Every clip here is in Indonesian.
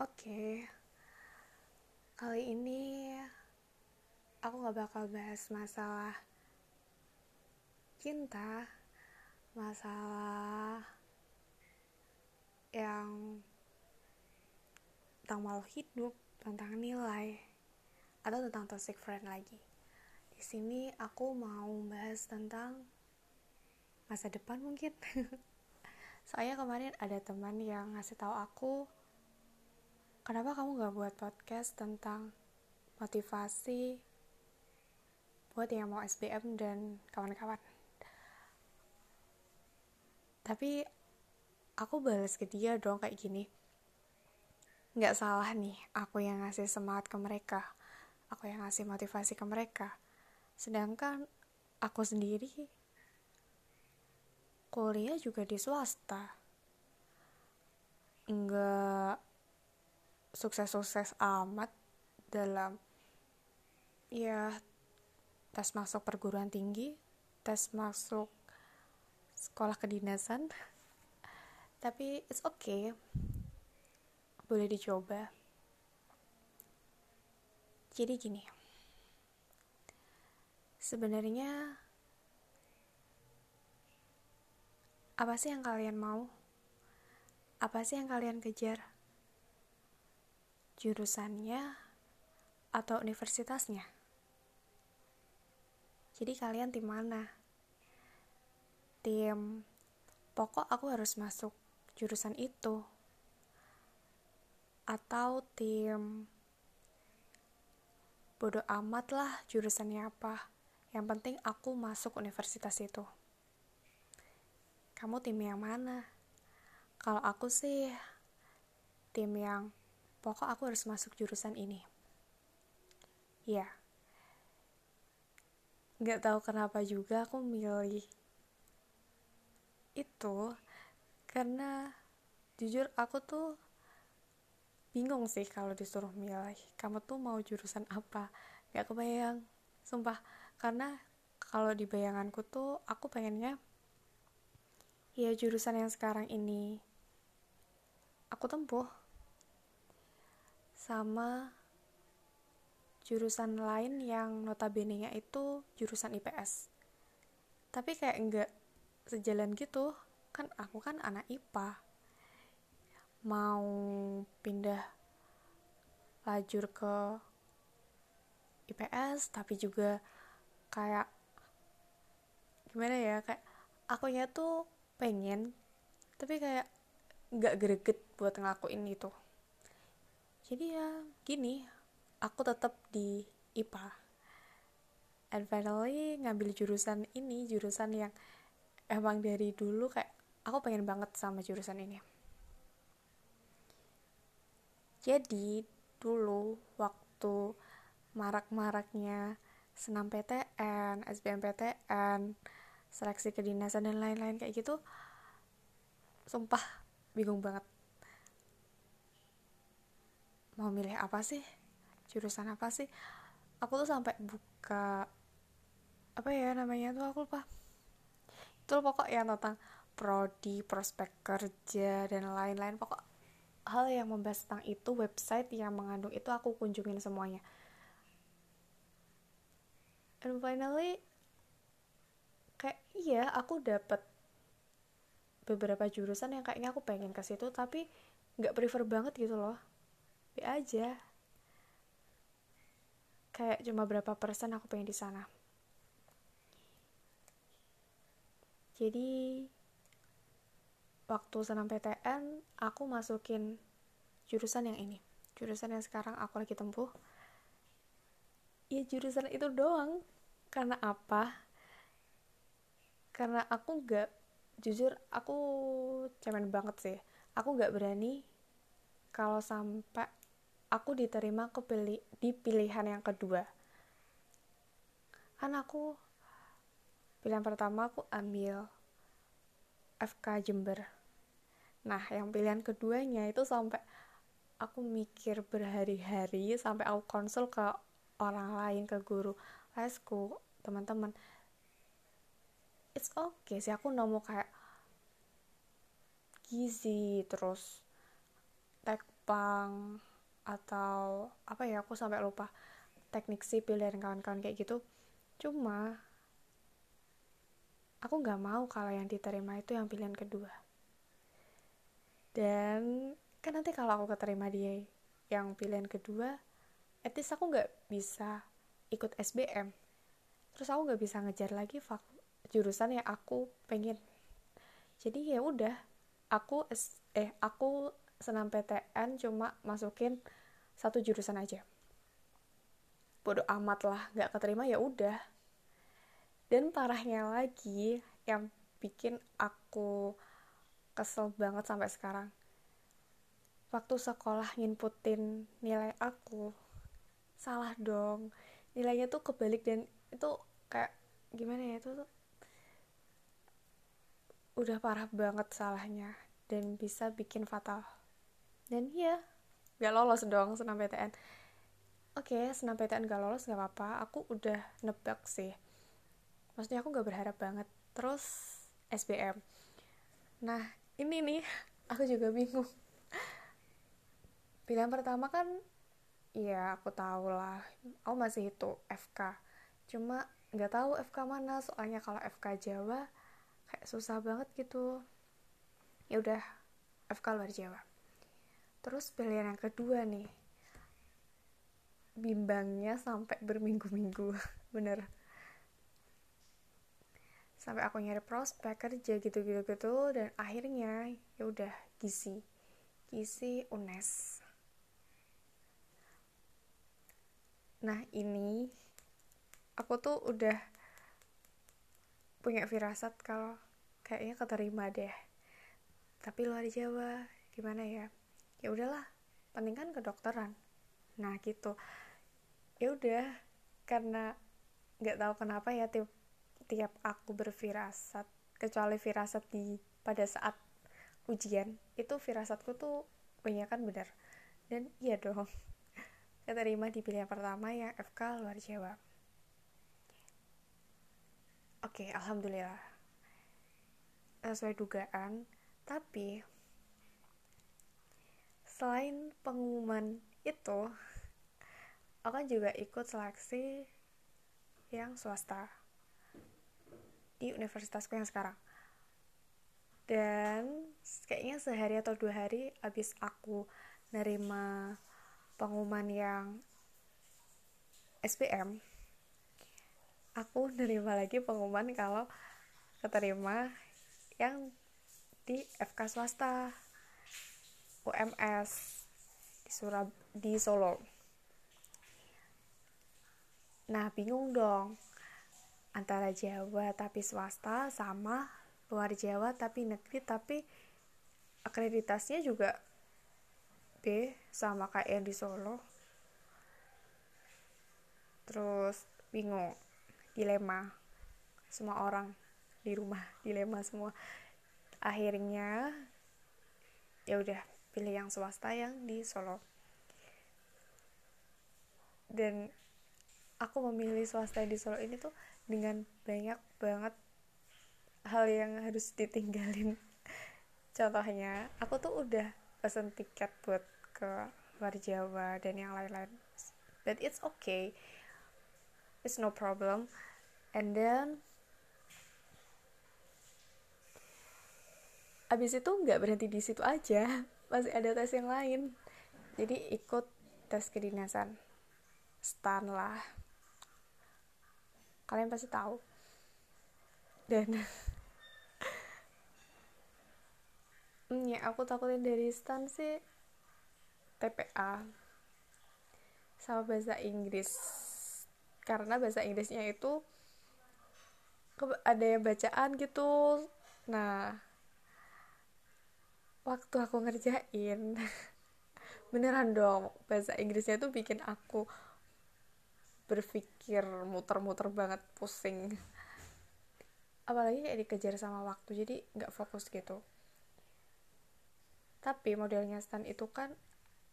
Oke, kali ini aku gak bakal bahas masalah cinta, masalah yang tentang malu hidup, tentang nilai, atau tentang toxic friend lagi. Di sini aku mau bahas tentang masa depan mungkin. Soalnya kemarin ada teman yang ngasih tahu aku, kenapa kamu gak buat podcast tentang motivasi buat yang mau SBM dan kawan-kawan. Tapi aku balas ke dia dong kayak gini. Nggak salah nih, aku yang ngasih semangat ke mereka. Aku yang ngasih motivasi ke mereka. Sedangkan aku sendiri kuliah juga di swasta nggak sukses-sukses amat dalam ya tes masuk perguruan tinggi tes masuk sekolah kedinasan tapi it's okay boleh dicoba jadi gini sebenarnya Apa sih yang kalian mau? Apa sih yang kalian kejar? Jurusannya atau universitasnya? Jadi kalian tim mana? Tim pokok aku harus masuk jurusan itu. Atau tim bodoh amat lah jurusannya apa. Yang penting aku masuk universitas itu kamu tim yang mana? Kalau aku sih tim yang pokok aku harus masuk jurusan ini. Ya. Gak tahu kenapa juga aku milih itu karena jujur aku tuh bingung sih kalau disuruh milih. Kamu tuh mau jurusan apa? Gak kebayang. Sumpah karena kalau di bayanganku tuh aku pengennya ya jurusan yang sekarang ini. Aku tempuh sama jurusan lain yang notabene-nya itu jurusan IPS tapi kayak enggak sejalan gitu. Kan aku kan anak IPA mau pindah lajur ke IPS tapi juga kayak gimana ya kayak aku akunya tuh pengen tapi kayak nggak greget buat ngelakuin itu jadi ya gini aku tetap di IPA and finally ngambil jurusan ini jurusan yang emang dari dulu kayak aku pengen banget sama jurusan ini. Jadi dulu waktu marak-maraknya senam PTN, SBMPTN, seleksi kedinasan dan lain-lain kayak gitu sumpah bingung banget mau milih apa sih? Jurusan apa sih? Aku tuh sampai buka apa ya namanya tuh aku lupa. Itu pokok yang tentang prodi prospek kerja dan lain-lain. Pokok hal yang membahas tentang itu website yang mengandung itu aku kunjungin semuanya. And finally kayak iya aku dapat beberapa jurusan yang kayaknya aku pengen ke situ tapi nggak prefer banget gitu loh be aja. Kayak cuma berapa persen aku pengen di sana. Jadi waktu senam PTN aku masukin jurusan yang ini. Jurusan yang sekarang aku lagi tempuh. Ya jurusan itu doang. Karena apa? Karena aku gak jujur aku cemen banget sih. Aku gak berani kalau sampai aku diterima ke pilih, di pilihan yang kedua. Kan aku pilihan pertama aku ambil FK Jember. Nah yang pilihan keduanya itu sampai aku mikir berhari-hari sampai aku konsul ke orang lain ke guru lesku teman-teman. It's okay sih aku nemu kayak gizi terus tek Jepang atau apa ya aku sampai lupa teknik sipil dan kawan-kawan kayak gitu. Cuma aku nggak mau kalau yang diterima itu yang pilihan kedua. Dan kan nanti kalau aku keterima dia yang pilihan kedua etis aku nggak bisa ikut SBM terus aku nggak bisa ngejar lagi fak jurusan yang aku pengen. Jadi ya udah aku eh aku senam PTN cuma masukin satu jurusan aja. Bodoh amat lah nggak keterima ya udah. Dan parahnya lagi yang bikin aku kesel banget sampai sekarang. Waktu sekolah nginputin nilai aku salah dong. Nilainya tuh kebalik dan itu kayak gimana ya itu tuh udah parah banget salahnya dan bisa bikin fatal dan iya. Gak lolos dong senam PTN oke okay, senam PTN gak lolos gak apa-apa. Aku udah nebak sih. Maksudnya aku gak berharap banget. Terus SBM nah ini nih aku juga bingung. Pilihan pertama kan ya aku tahu lah. Aku masih itu FK cuma nggak tahu FK mana. Soalnya kalau FK Jawa kayak susah banget gitu. Ya udah FK luar Jawa terus pilihan yang kedua nih. Bimbangnya sampai berminggu-minggu bener. Sampai aku nyari prospek kerja gitu-gitu gitu dan akhirnya ya udah gizi. Gizi unes. Nah ini aku tuh udah punya firasat kalau kayaknya keterima deh. Tapi luar Jawa gimana ya ya udahlah penting kan kedokteran. Nah gitu. Ya udah karena nggak tahu kenapa ya tiap tiap aku berfirasat kecuali firasat di pada saat ujian itu firasatku tuh banyak kan benar. Dan iya dong keterima di pilihan pertama yang FK luar Jawa. Oke alhamdulillah. Sesuai dugaan tapi selain pengumuman itu aku kan juga ikut seleksi yang swasta di universitasku yang sekarang. Dan kayaknya sehari atau dua hari abis aku nerima pengumuman yang SPM aku nerima lagi pengumuman kalau keterima yang di FK swasta UMS di Surab di Solo. Nah bingung dong antara Jawa tapi swasta sama luar Jawa tapi negeri tapi akreditasnya juga B sama kayak yang di Solo. Terus bingung dilema semua orang di rumah dilema semua. Akhirnya ya udah pilih yang swasta yang di Solo. Dan aku memilih swasta di Solo ini tuh dengan banyak banget hal yang harus ditinggalin. Contohnya aku tuh udah pesen tiket buat ke luar Jawa dan yang lain-lain. But it's okay. It's no problem. And then abis itu nggak berhenti di situ aja masih ada tes yang lain. Jadi ikut tes kedinasan. Stan lah. Kalian pasti tahu. Dan hmm, ya aku takutin dari stan sih TPA sama bahasa Inggris. Karena bahasa Inggrisnya itu ada yang bacaan gitu. Nah waktu aku ngerjain. Beneran dong bahasa Inggrisnya tuh bikin aku berpikir muter-muter banget pusing. Apalagi kayak dikejar sama waktu jadi nggak fokus gitu. Tapi modelnya stand itu kan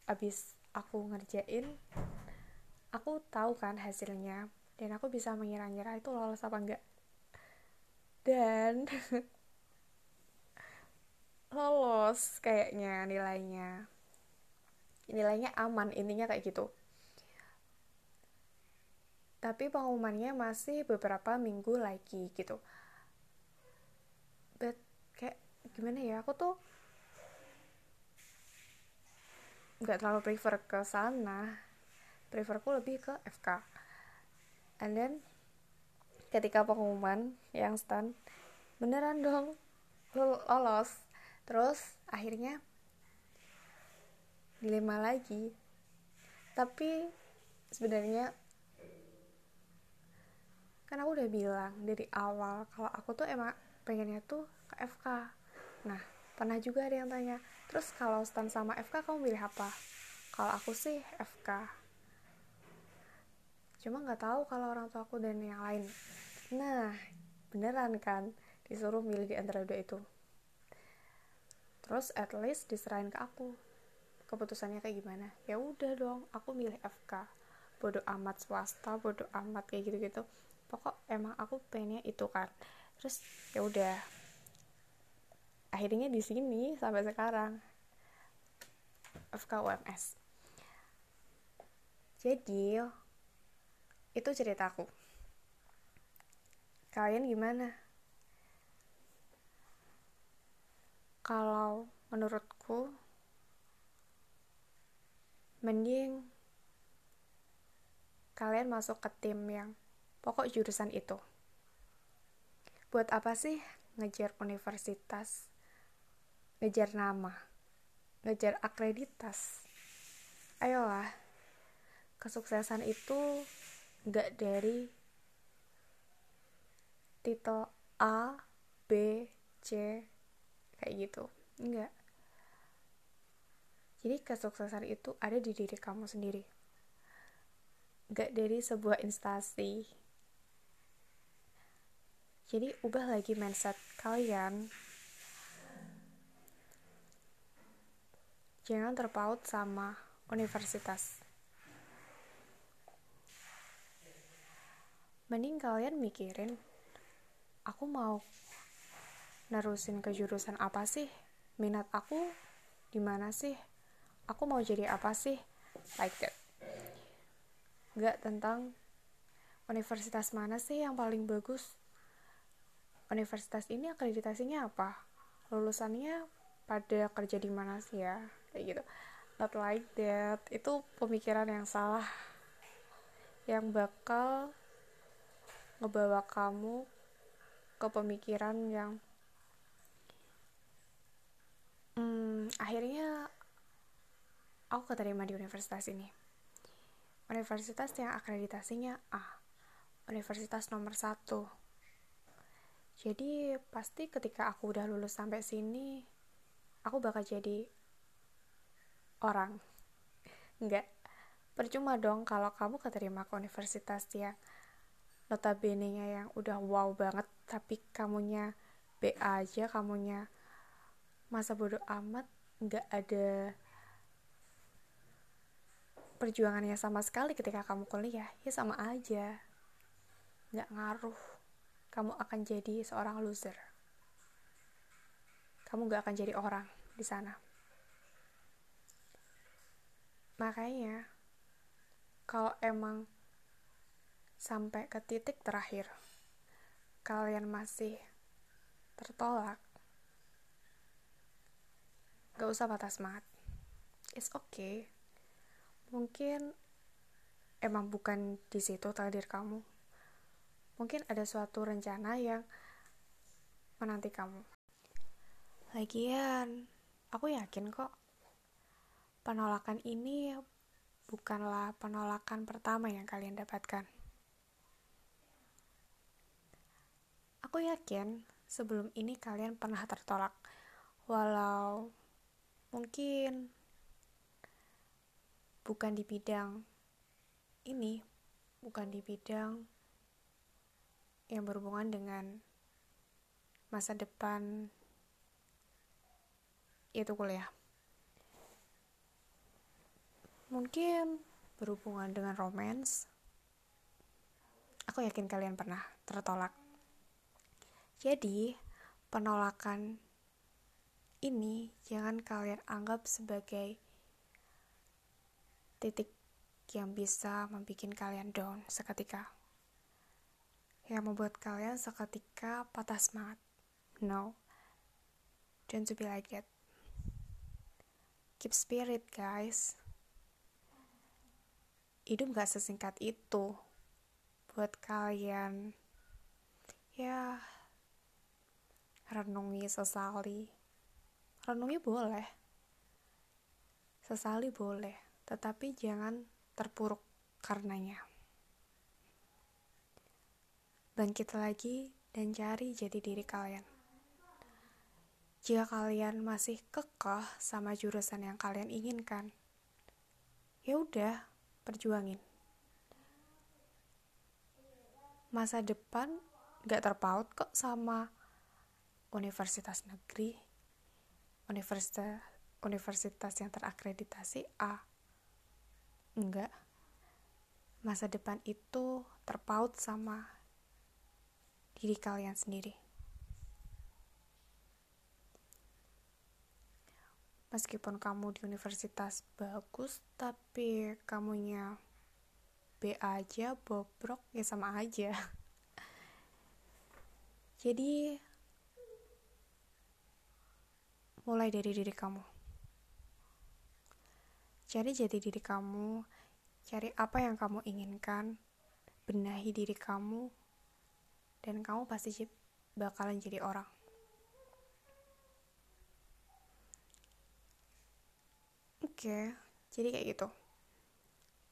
abis aku ngerjain aku tahu kan hasilnya dan aku bisa mengira-ngira itu lolos apa enggak dan lolos kayaknya nilainya. Nilainya aman intinya kayak gitu. Tapi pengumumannya masih beberapa minggu lagi gitu. But kayak gimana ya aku tuh nggak terlalu prefer ke sana. Preferku lebih ke FK and then ketika pengumuman yang stand beneran dong lolos terus akhirnya dilema lagi. Tapi sebenarnya kan aku udah bilang dari awal kalau aku tuh emang pengennya tuh ke FK nah pernah juga ada yang tanya terus kalau stand sama FK kamu pilih apa? Kalau aku sih FK cuma nggak tahu kalau orang tua aku dan yang lain. Nah beneran kan disuruh milih di antara dua itu terus at least diserahin ke aku. Keputusannya kayak gimana? Ya udah dong aku milih FK bodoh amat swasta bodoh amat kayak gitu gitu pokok emang aku pengennya itu kan. Terus ya udah. Akhirnya di sini sampai sekarang. FK UMS jadi itu ceritaku kalian gimana kalau menurutku mending kalian masuk ke tim yang pokok jurusan itu. Buat apa sih ngejar universitas, ngejar nama, ngejar akreditas? Ayolah, kesuksesan itu nggak dari titel A, B, C, kayak gitu. Enggak. Jadi kesuksesan itu ada di diri kamu sendiri. Gak dari sebuah instansi jadi ubah lagi mindset kalian. Jangan terpaut sama universitas. Mending kalian mikirin, aku mau nerusin ke jurusan apa sih? Minat aku di mana sih? Aku mau jadi apa sih? Like that. Gak tentang universitas mana sih yang paling bagus universitas ini akreditasinya apa lulusannya pada kerja di mana sih ya kayak gitu not like that itu pemikiran yang salah yang bakal ngebawa kamu ke pemikiran yang hmm, akhirnya aku keterima di universitas ini. Universitas yang akreditasinya A universitas nomor satu. Jadi pasti ketika aku udah lulus sampai sini aku bakal jadi orang. Enggak percuma dong kalau kamu keterima ke universitas yang notabene nya yang udah wow banget tapi kamunya B aja kamunya masa bodoh amat nggak ada perjuangannya sama sekali ketika kamu kuliah ya sama aja nggak ngaruh kamu akan jadi seorang loser. Kamu gak akan jadi orang di sana. Makanya, kalau emang sampai ke titik terakhir, kalian masih tertolak, gak usah patah semangat. It's okay. Mungkin emang bukan di situ takdir kamu mungkin ada suatu rencana yang menanti kamu. Lagian, aku yakin kok penolakan ini bukanlah penolakan pertama yang kalian dapatkan. Aku yakin sebelum ini kalian pernah tertolak, walau mungkin bukan di bidang ini, bukan di bidang yang berhubungan dengan masa depan yaitu kuliah. Mungkin berhubungan dengan romance. Aku yakin kalian pernah tertolak. Jadi, penolakan ini jangan kalian anggap sebagai titik yang bisa membuat kalian down seketika. Yang membuat kalian seketika patah semangat. No. Don't be like that. Keep spirit, guys. Hidup gak sesingkat itu. Buat kalian, ya, renungi, sesali. Renungi boleh. Sesali boleh. Tetapi jangan terpuruk karenanya. Bangkit lagi dan cari jadi diri kalian. Jika kalian masih kekeh sama jurusan yang kalian inginkan, ya udah, perjuangin. Masa depan gak terpaut kok sama universitas negeri, universitas universitas yang terakreditasi A Enggak. Masa depan itu terpaut sama diri kalian sendiri. Meskipun kamu di universitas bagus, tapi kamunya B aja, bobrok, ya sama aja. Jadi, mulai dari diri kamu. Cari jati diri kamu, cari apa yang kamu inginkan, benahi diri kamu, dan kamu pasti bakalan jadi orang. Oke, jadi kayak gitu.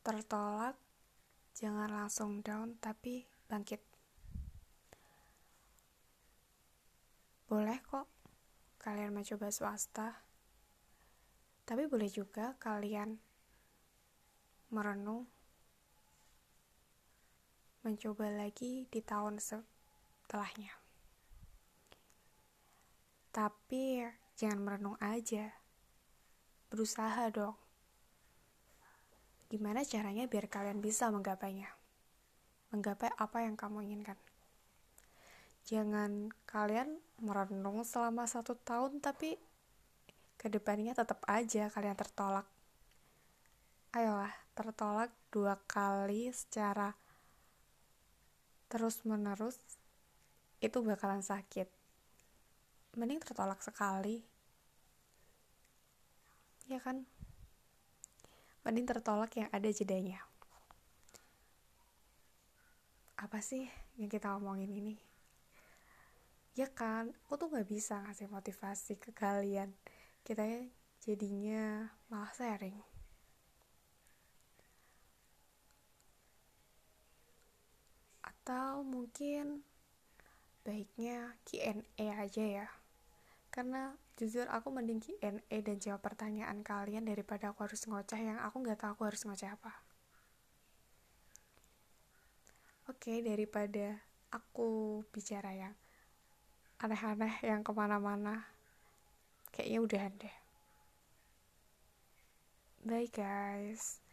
Tertolak, jangan langsung down, tapi bangkit. Boleh kok kalian mencoba swasta tapi boleh juga kalian merenung, mencoba lagi di tahun setelahnya. Tapi jangan merenung aja, berusaha dong. Gimana caranya biar kalian bisa menggapainya? Menggapai apa yang kamu inginkan. Jangan kalian merenung selama satu tahun tapi ke depannya tetap aja kalian tertolak. Ayolah, tertolak dua kali secara terus-menerus itu bakalan sakit. Mending tertolak sekali. Ya kan? Mending tertolak yang ada jedanya. Apa sih yang kita omongin ini? Ya kan, aku tuh gak bisa ngasih motivasi ke kalian. Kita jadinya malah sharing. Atau mungkin baiknya Q&A aja ya. Karena jujur aku mending Q&A dan jawab pertanyaan kalian daripada aku harus ngoceh yang aku nggak tahu aku harus ngoceh apa. Oke daripada aku bicara yang aneh-aneh yang ke mana-mana. Kayaknya udahan deh. Bye guys